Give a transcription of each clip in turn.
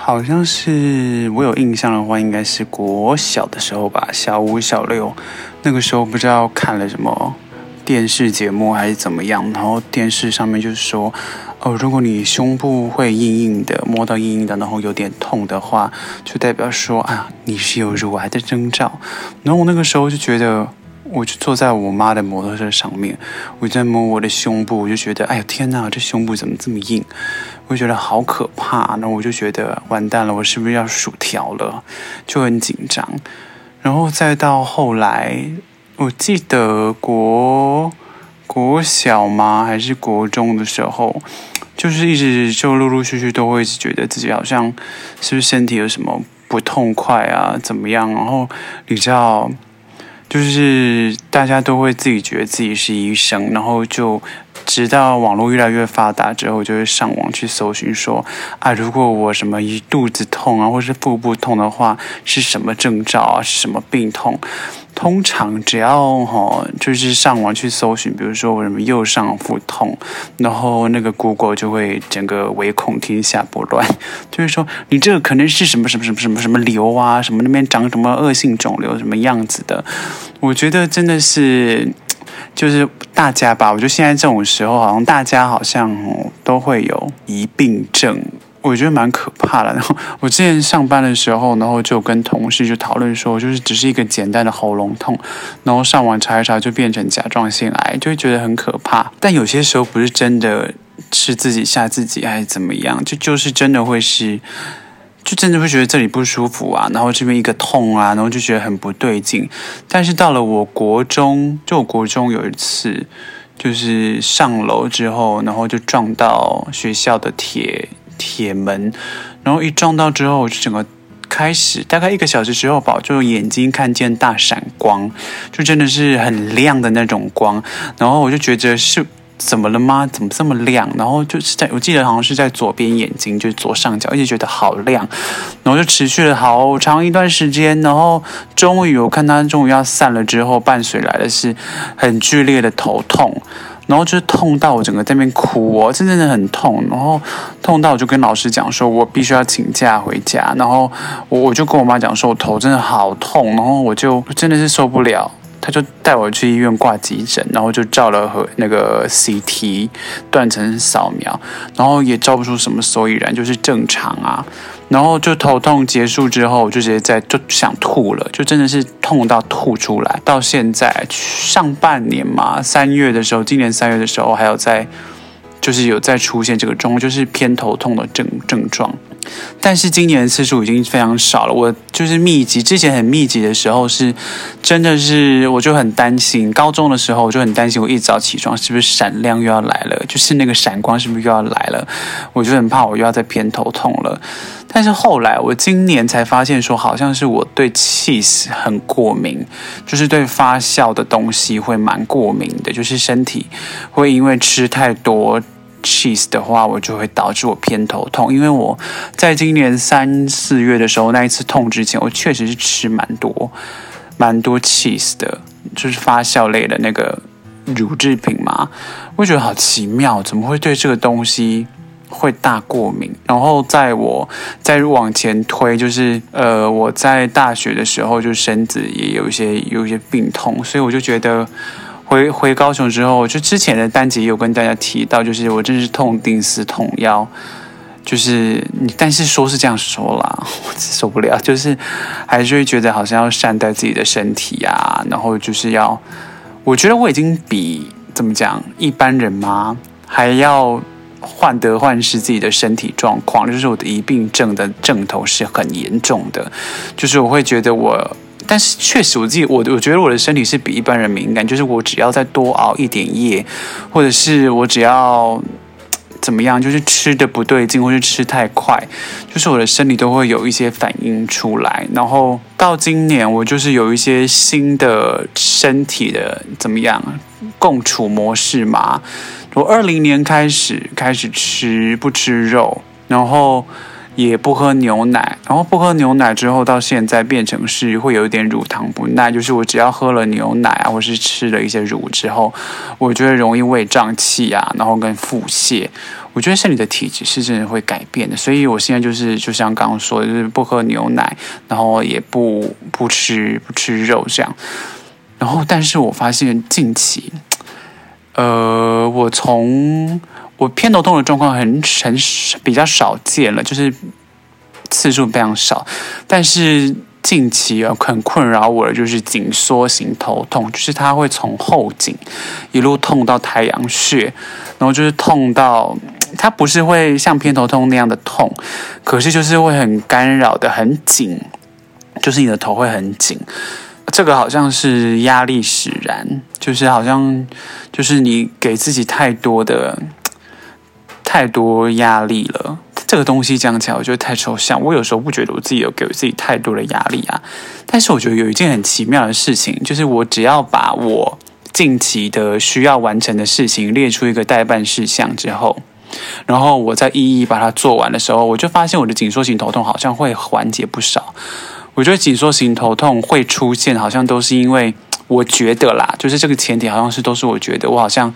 好像是我有印象的话，应该是国小的时候吧，小五、小六，那个时候不知道看了什么电视节目还是怎么样，然后电视上面就是说，哦，如果你胸部会硬硬的，摸到硬硬的，然后有点痛的话，就代表说啊，你是有乳癌的征兆。然后我那个时候就觉得。我就坐在我妈的摩托车上面，我在摸我的胸部，我就觉得，哎呀天哪，这胸部怎么这么硬？我就觉得好可怕。然后我就觉得完蛋了，我是不是要薯条了？就很紧张。然后再到后来，我记得国国小吗？还是国中的时候，就是一直就陆陆续续都会觉得自己好像是不是身体有什么不痛快啊？怎么样？然后你知道。就是大家都会自己觉得自己是医生，然后就直到网络越来越发达之后，就会上网去搜寻说啊，如果我什么一肚子痛啊，或是腹部痛的话，是什么征兆啊？是什么病痛？通常只要哈，就是上网去搜寻，比如说我什么右上腹痛，然后那个 Google 就会整个唯恐天下不乱，就是说你这个可能是什么什么什么什么什么瘤啊，什么那边长什么恶性肿瘤什么样子的。我觉得真的是，就是大家吧，我觉得现在这种时候，好像大家好像都会有疑病症。我觉得蛮可怕的。然 后我之前上班的时候，然后就跟同事就讨论说，就是只是一个简单的喉咙痛，然后上网查一查就变成甲状腺癌，就会觉得很可怕。但有些时候不是真的是自己吓自己，还是怎么样，就就是真的会是，就真的会觉得这里不舒服啊，然后这边一个痛啊，然后就觉得很不对劲。但是到了我国中，就我国中有一次，就是上楼之后，然后就撞到学校的铁。铁门，然后一撞到之后，我就整个开始大概一个小时之后吧，就眼睛看见大闪光，就真的是很亮的那种光，然后我就觉得是怎么了吗？怎么这么亮？然后就是在我记得好像是在左边眼睛，就是左上角，一直觉得好亮，然后就持续了好长一段时间，然后终于我看它终于要散了之后，伴随来的是很剧烈的头痛。然后就痛到我整个在那边哭哦，真真的很痛。然后痛到我就跟老师讲说，我必须要请假回家。然后我我就跟我妈讲说，我头真的好痛。然后我就真的是受不了，他就带我去医院挂急诊，然后就照了和那个 CT 断层扫描，然后也照不出什么所以然，就是正常啊。然后就头痛结束之后，就直接在就想吐了，就真的是痛到吐出来。到现在上半年嘛，三月的时候，今年三月的时候还有在，就是有在出现这个状况，就是偏头痛的症症状。但是今年的次数已经非常少了。我就是密集，之前很密集的时候是，真的是我就很担心。高中的时候我就很担心，我一早起床是不是闪亮又要来了，就是那个闪光是不是又要来了？我就很怕我又要再偏头痛了。但是后来我今年才发现，说好像是我对 cheese 很过敏，就是对发酵的东西会蛮过敏的，就是身体会因为吃太多。Cheese 的话，我就会导致我偏头痛，因为我在今年三四月的时候那一次痛之前，我确实是吃蛮多蛮多 cheese 的，就是发酵类的那个乳制品嘛。我觉得好奇妙，怎么会对这个东西会大过敏？然后在我再往前推，就是呃，我在大学的时候就身子也有一些有一些病痛，所以我就觉得。回回高雄之后，就之前的单集有跟大家提到，就是我真是痛定思痛，要就是你，但是说是这样说啦，我受不了，就是还是会觉得好像要善待自己的身体啊，然后就是要，我觉得我已经比怎么讲一般人嘛，还要患得患失自己的身体状况，就是我的疑病症的症头是很严重的，就是我会觉得我。但是确实，我自己我我觉得我的身体是比一般人敏感，就是我只要再多熬一点夜，或者是我只要怎么样，就是吃的不对劲，或是吃太快，就是我的身体都会有一些反应出来。然后到今年，我就是有一些新的身体的怎么样共处模式嘛。我二零年开始开始吃不吃肉，然后。也不喝牛奶，然后不喝牛奶之后，到现在变成是会有一点乳糖不耐，就是我只要喝了牛奶啊，或是吃了一些乳之后，我觉得容易胃胀气啊，然后跟腹泻，我觉得身体的体质是真的会改变的，所以我现在就是就像刚刚说的，就是不喝牛奶，然后也不不吃不吃肉这样。然后，但是我发现近期，呃，我从我偏头痛的状况很很比较少见了，就是次数非常少，但是。近期啊，很困扰我的就是紧缩型头痛，就是它会从后颈一路痛到太阳穴，然后就是痛到它不是会像偏头痛那样的痛，可是就是会很干扰的很紧，就是你的头会很紧，这个好像是压力使然，就是好像就是你给自己太多的太多压力了。这个东西讲起来，我觉得太抽象。我有时候不觉得我自己有给我自己太多的压力啊。但是我觉得有一件很奇妙的事情，就是我只要把我近期的需要完成的事情列出一个待办事项之后，然后我再一一把它做完的时候，我就发现我的紧缩型头痛好像会缓解不少。我觉得紧缩型头痛会出现，好像都是因为我觉得啦，就是这个前提好像是都是我觉得我好像。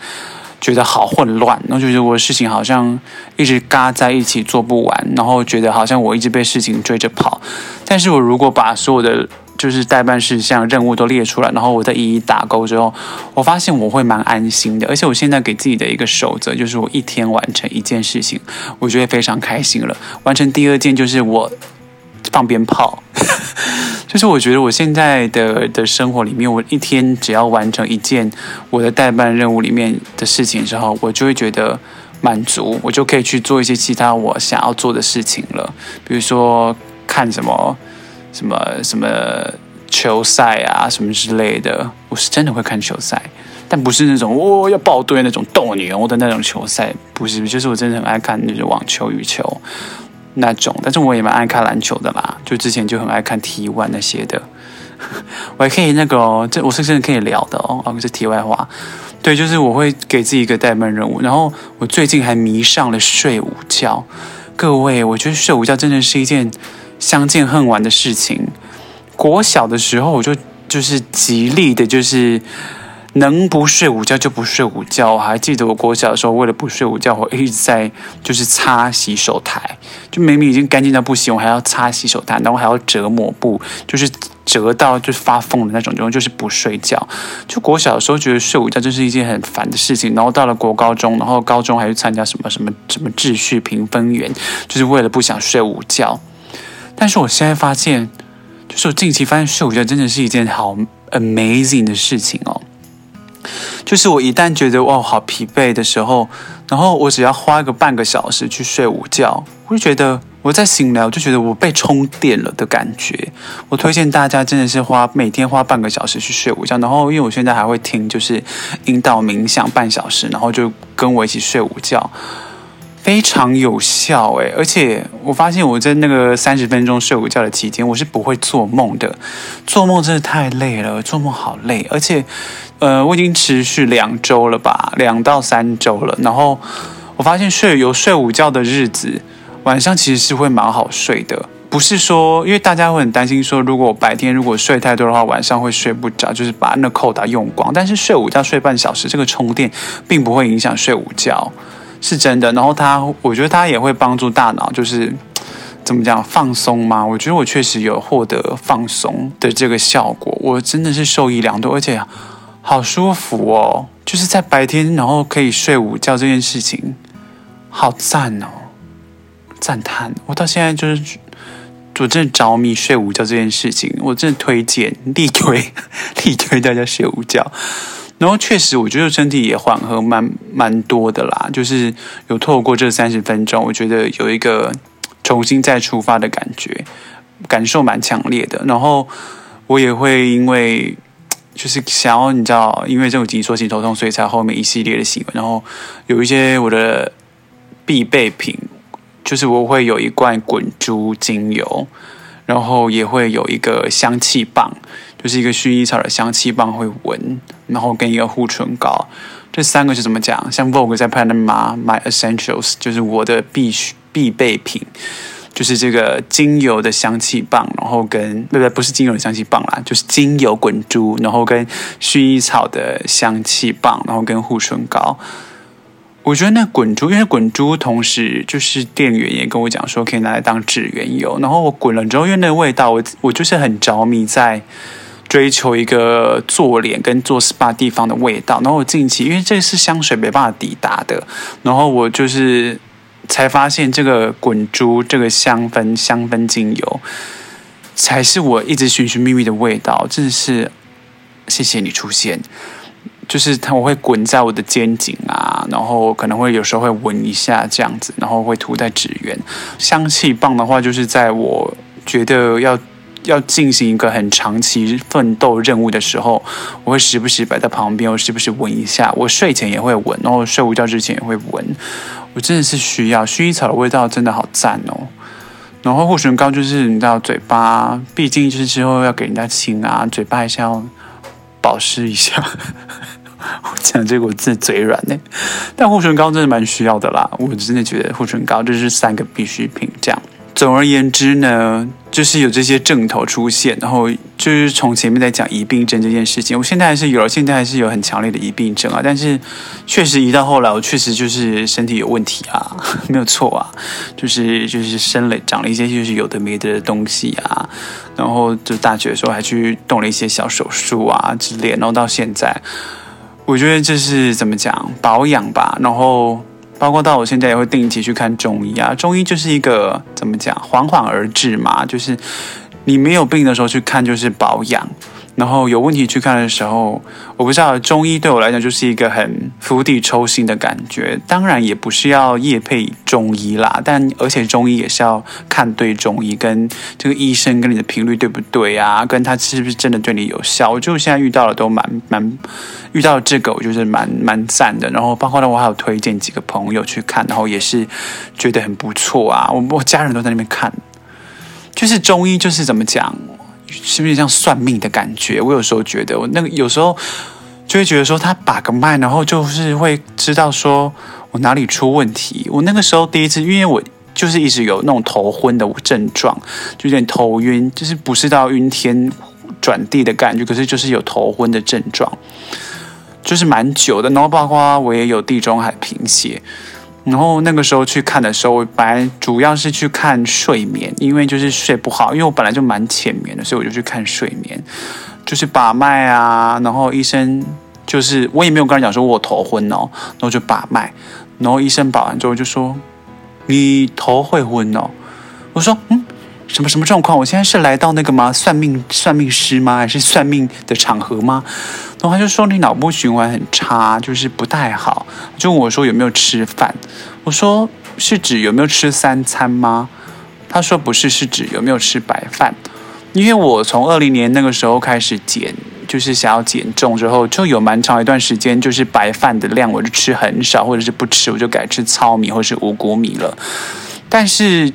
觉得好混乱，然后就觉得我的事情好像一直嘎在一起做不完，然后觉得好像我一直被事情追着跑。但是我如果把所有的就是待办事项任务都列出来，然后我再一一打勾之后，我发现我会蛮安心的。而且我现在给自己的一个守则就是，我一天完成一件事情，我觉得非常开心了。完成第二件就是我放鞭炮。就是我觉得我现在的的生活里面，我一天只要完成一件我的代办任务里面的事情之后，我就会觉得满足，我就可以去做一些其他我想要做的事情了。比如说看什么什么什么球赛啊，什么之类的。我是真的会看球赛，但不是那种哦要爆队那种斗牛的那种球赛，不是，就是我真的很爱看那种网球、羽球。那种，但是我也蛮爱看篮球的啦，就之前就很爱看 T1 那些的，我还可以那个哦，这我是真的可以聊的哦，哦，这题外话，对，就是我会给自己一个待办任务，然后我最近还迷上了睡午觉，各位，我觉得睡午觉真的是一件相见恨晚的事情。国小的时候我就就是极力的，就是。能不睡午觉就不睡午觉。我还记得我国小的时候，为了不睡午觉，我一直在就是擦洗手台，就明明已经干净到不行，我还要擦洗手台，然后还要折抹布，就是折到就是发疯的那种，就是不睡觉。就国小的时候觉得睡午觉就是一件很烦的事情，然后到了国高中，然后高中还去参加什么什么什么秩序评分员，就是为了不想睡午觉。但是我现在发现，就是我近期发现睡午觉真的是一件好 amazing 的事情哦。就是我一旦觉得哦好疲惫的时候，然后我只要花个半个小时去睡午觉，我就觉得我在醒来，我就觉得我被充电了的感觉。我推荐大家真的是花每天花半个小时去睡午觉，然后因为我现在还会听就是引导冥想半小时，然后就跟我一起睡午觉，非常有效诶。而且我发现我在那个三十分钟睡午觉的期间，我是不会做梦的。做梦真的太累了，做梦好累，而且。呃，我已经持续两周了吧，两到三周了。然后我发现睡有睡午觉的日子，晚上其实是会蛮好睡的。不是说，因为大家会很担心说，如果白天如果睡太多的话，晚上会睡不着，就是把那扣打用光。但是睡午觉睡半小时，这个充电并不会影响睡午觉，是真的。然后它，我觉得它也会帮助大脑，就是怎么讲放松吗？我觉得我确实有获得放松的这个效果，我真的是受益良多，而且。好舒服哦，就是在白天，然后可以睡午觉这件事情，好赞哦，赞叹！我到现在就是，我真的着迷睡午觉这件事情，我真的推荐、力推、力推大家睡午觉。然后确实，我觉得身体也缓和蛮蛮多的啦，就是有透过这三十分钟，我觉得有一个重新再出发的感觉，感受蛮强烈的。然后我也会因为。就是想要你知道，因为这种紧缩型头痛，所以才后面一系列的行为。然后有一些我的必备品，就是我会有一罐滚珠精油，然后也会有一个香气棒，就是一个薰衣草的香气棒会闻，然后跟一个护唇膏。这三个是怎么讲？像 Vogue 在拍的嘛，My Essentials，就是我的必须必备品。就是这个精油的香气棒，然后跟不不不是精油的香气棒啦，就是精油滚珠，然后跟薰衣草的香气棒，然后跟护唇膏。我觉得那滚珠，因为滚珠同时就是店员也跟我讲说可以拿来当指缘油，然后我滚了之后，因为那个味道，我我就是很着迷在追求一个做脸跟做 SPA 地方的味道。然后我近期因为这是香水没办法抵达的，然后我就是才发现这个滚珠这个香氛香氛精油才是我一直寻寻觅觅的味道。真的是谢谢你出现。就是它，我会滚在我的肩颈啊，然后可能会有时候会闻一下这样子，然后会涂在指缘。香气棒的话，就是在我觉得要要进行一个很长期奋斗任务的时候，我会时不时摆在旁边，我时不时闻一下。我睡前也会闻，然后睡午觉之前也会闻。我真的是需要薰衣草的味道，真的好赞哦。然后护唇膏就是你知道，嘴巴毕竟就是之后要给人家亲啊，嘴巴还是要保湿一下。我讲这个我真的嘴软呢，但护唇膏真的蛮需要的啦。我真的觉得护唇膏就是三个必需品。这样，总而言之呢，就是有这些症头出现，然后就是从前面在讲疑病症这件事情，我现在还是有，现在还是有很强烈的疑病症啊。但是确实一到后来，我确实就是身体有问题啊，没有错啊，就是就是生了长了一些就是有的没的东西啊，然后就大学的时候还去动了一些小手术啊之类，然后到现在。我觉得这是怎么讲保养吧，然后包括到我现在也会定期去看中医啊。中医就是一个怎么讲，缓缓而治嘛，就是你没有病的时候去看就是保养。然后有问题去看的时候，我不知道中医对我来讲就是一个很釜底抽薪的感觉。当然也不是要业配中医啦，但而且中医也是要看对中医，跟这个医生跟你的频率对不对啊？跟他是不是真的对你有效？我就现在遇到了都蛮蛮遇到这个，我就是蛮蛮赞的。然后包括呢，我还有推荐几个朋友去看，然后也是觉得很不错啊。我我家人都在那边看，就是中医就是怎么讲？是不是像算命的感觉？我有时候觉得，我那个有时候就会觉得说，他把个脉，然后就是会知道说我哪里出问题。我那个时候第一次，因为我就是一直有那种头昏的症状，就有点头晕，就是不是到晕天转地的感觉，可是就是有头昏的症状，就是蛮久的。然后包括我也有地中海贫血。然后那个时候去看的时候，我本来主要是去看睡眠，因为就是睡不好，因为我本来就蛮浅眠的，所以我就去看睡眠，就是把脉啊。然后医生就是我也没有跟他讲说我头昏哦，然后就把脉，然后医生把完之后就说你头会昏哦。我说嗯，什么什么状况？我现在是来到那个吗？算命算命师吗？还是算命的场合吗？然后他就说你脑部循环很差，就是不太好。就问我说有没有吃饭？我说是指有没有吃三餐吗？他说不是，是指有没有吃白饭。因为我从二零年那个时候开始减，就是想要减重之后，就有蛮长一段时间，就是白饭的量我就吃很少，或者是不吃，我就改吃糙米或是五谷米了。但是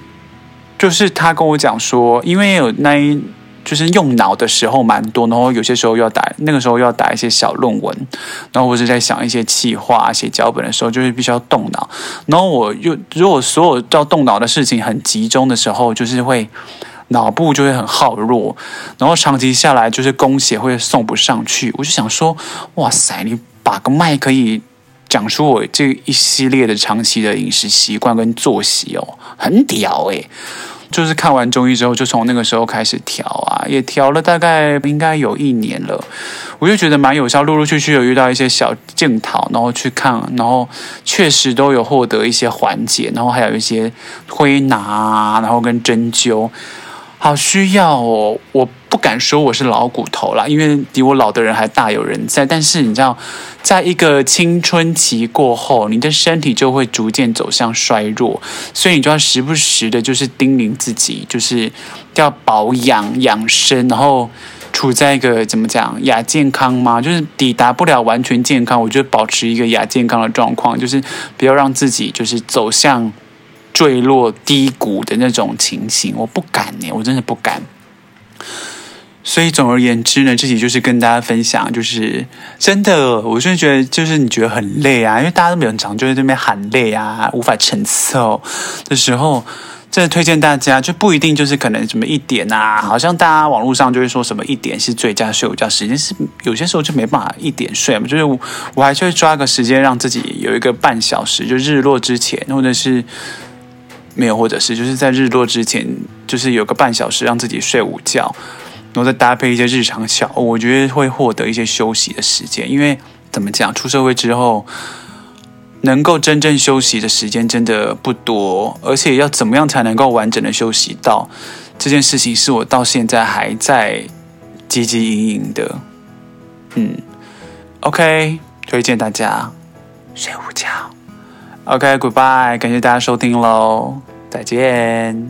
就是他跟我讲说，因为有那一。就是用脑的时候蛮多，然后有些时候要打，那个时候要打一些小论文，然后我是在想一些企划、写脚本的时候，就是必须要动脑。然后我又如果所有要动脑的事情很集中的时候，就是会脑部就会很耗弱，然后长期下来就是供血会送不上去。我就想说，哇塞，你把个麦可以讲出我这一系列的长期的饮食习惯跟作息哦，很屌诶。就是看完中医之后，就从那个时候开始调啊，也调了大概应该有一年了，我就觉得蛮有效，陆陆续续有遇到一些小镜头，然后去看，然后确实都有获得一些缓解，然后还有一些推拿，然后跟针灸。好需要哦！我不敢说我是老骨头啦，因为比我老的人还大有人在。但是你知道，在一个青春期过后，你的身体就会逐渐走向衰弱，所以你就要时不时的，就是叮咛自己，就是要保养养生，然后处在一个怎么讲亚健康吗？就是抵达不了完全健康，我觉得保持一个亚健康的状况，就是不要让自己就是走向。坠落低谷的那种情形，我不敢呢，我真的不敢。所以总而言之呢，这集就是跟大家分享，就是真的，我真的觉得，就是你觉得很累啊，因为大家都没有很常就在这边喊累啊，无法承受的时候。真的推荐大家，就不一定就是可能什么一点啊，好像大家网络上就会说什么一点是最佳睡午觉时间，是有些时候就没办法一点睡嘛，就是，我还是会抓个时间让自己有一个半小时，就日落之前，或者是没有，或者是就是在日落之前，就是有个半小时让自己睡午觉，然后再搭配一些日常小，我觉得会获得一些休息的时间，因为怎么讲，出社会之后。能够真正休息的时间真的不多，而且要怎么样才能够完整的休息到这件事情，是我到现在还在汲汲营营的。嗯，OK，推荐大家睡午觉。OK，Goodbye，感谢大家收听喽，再见。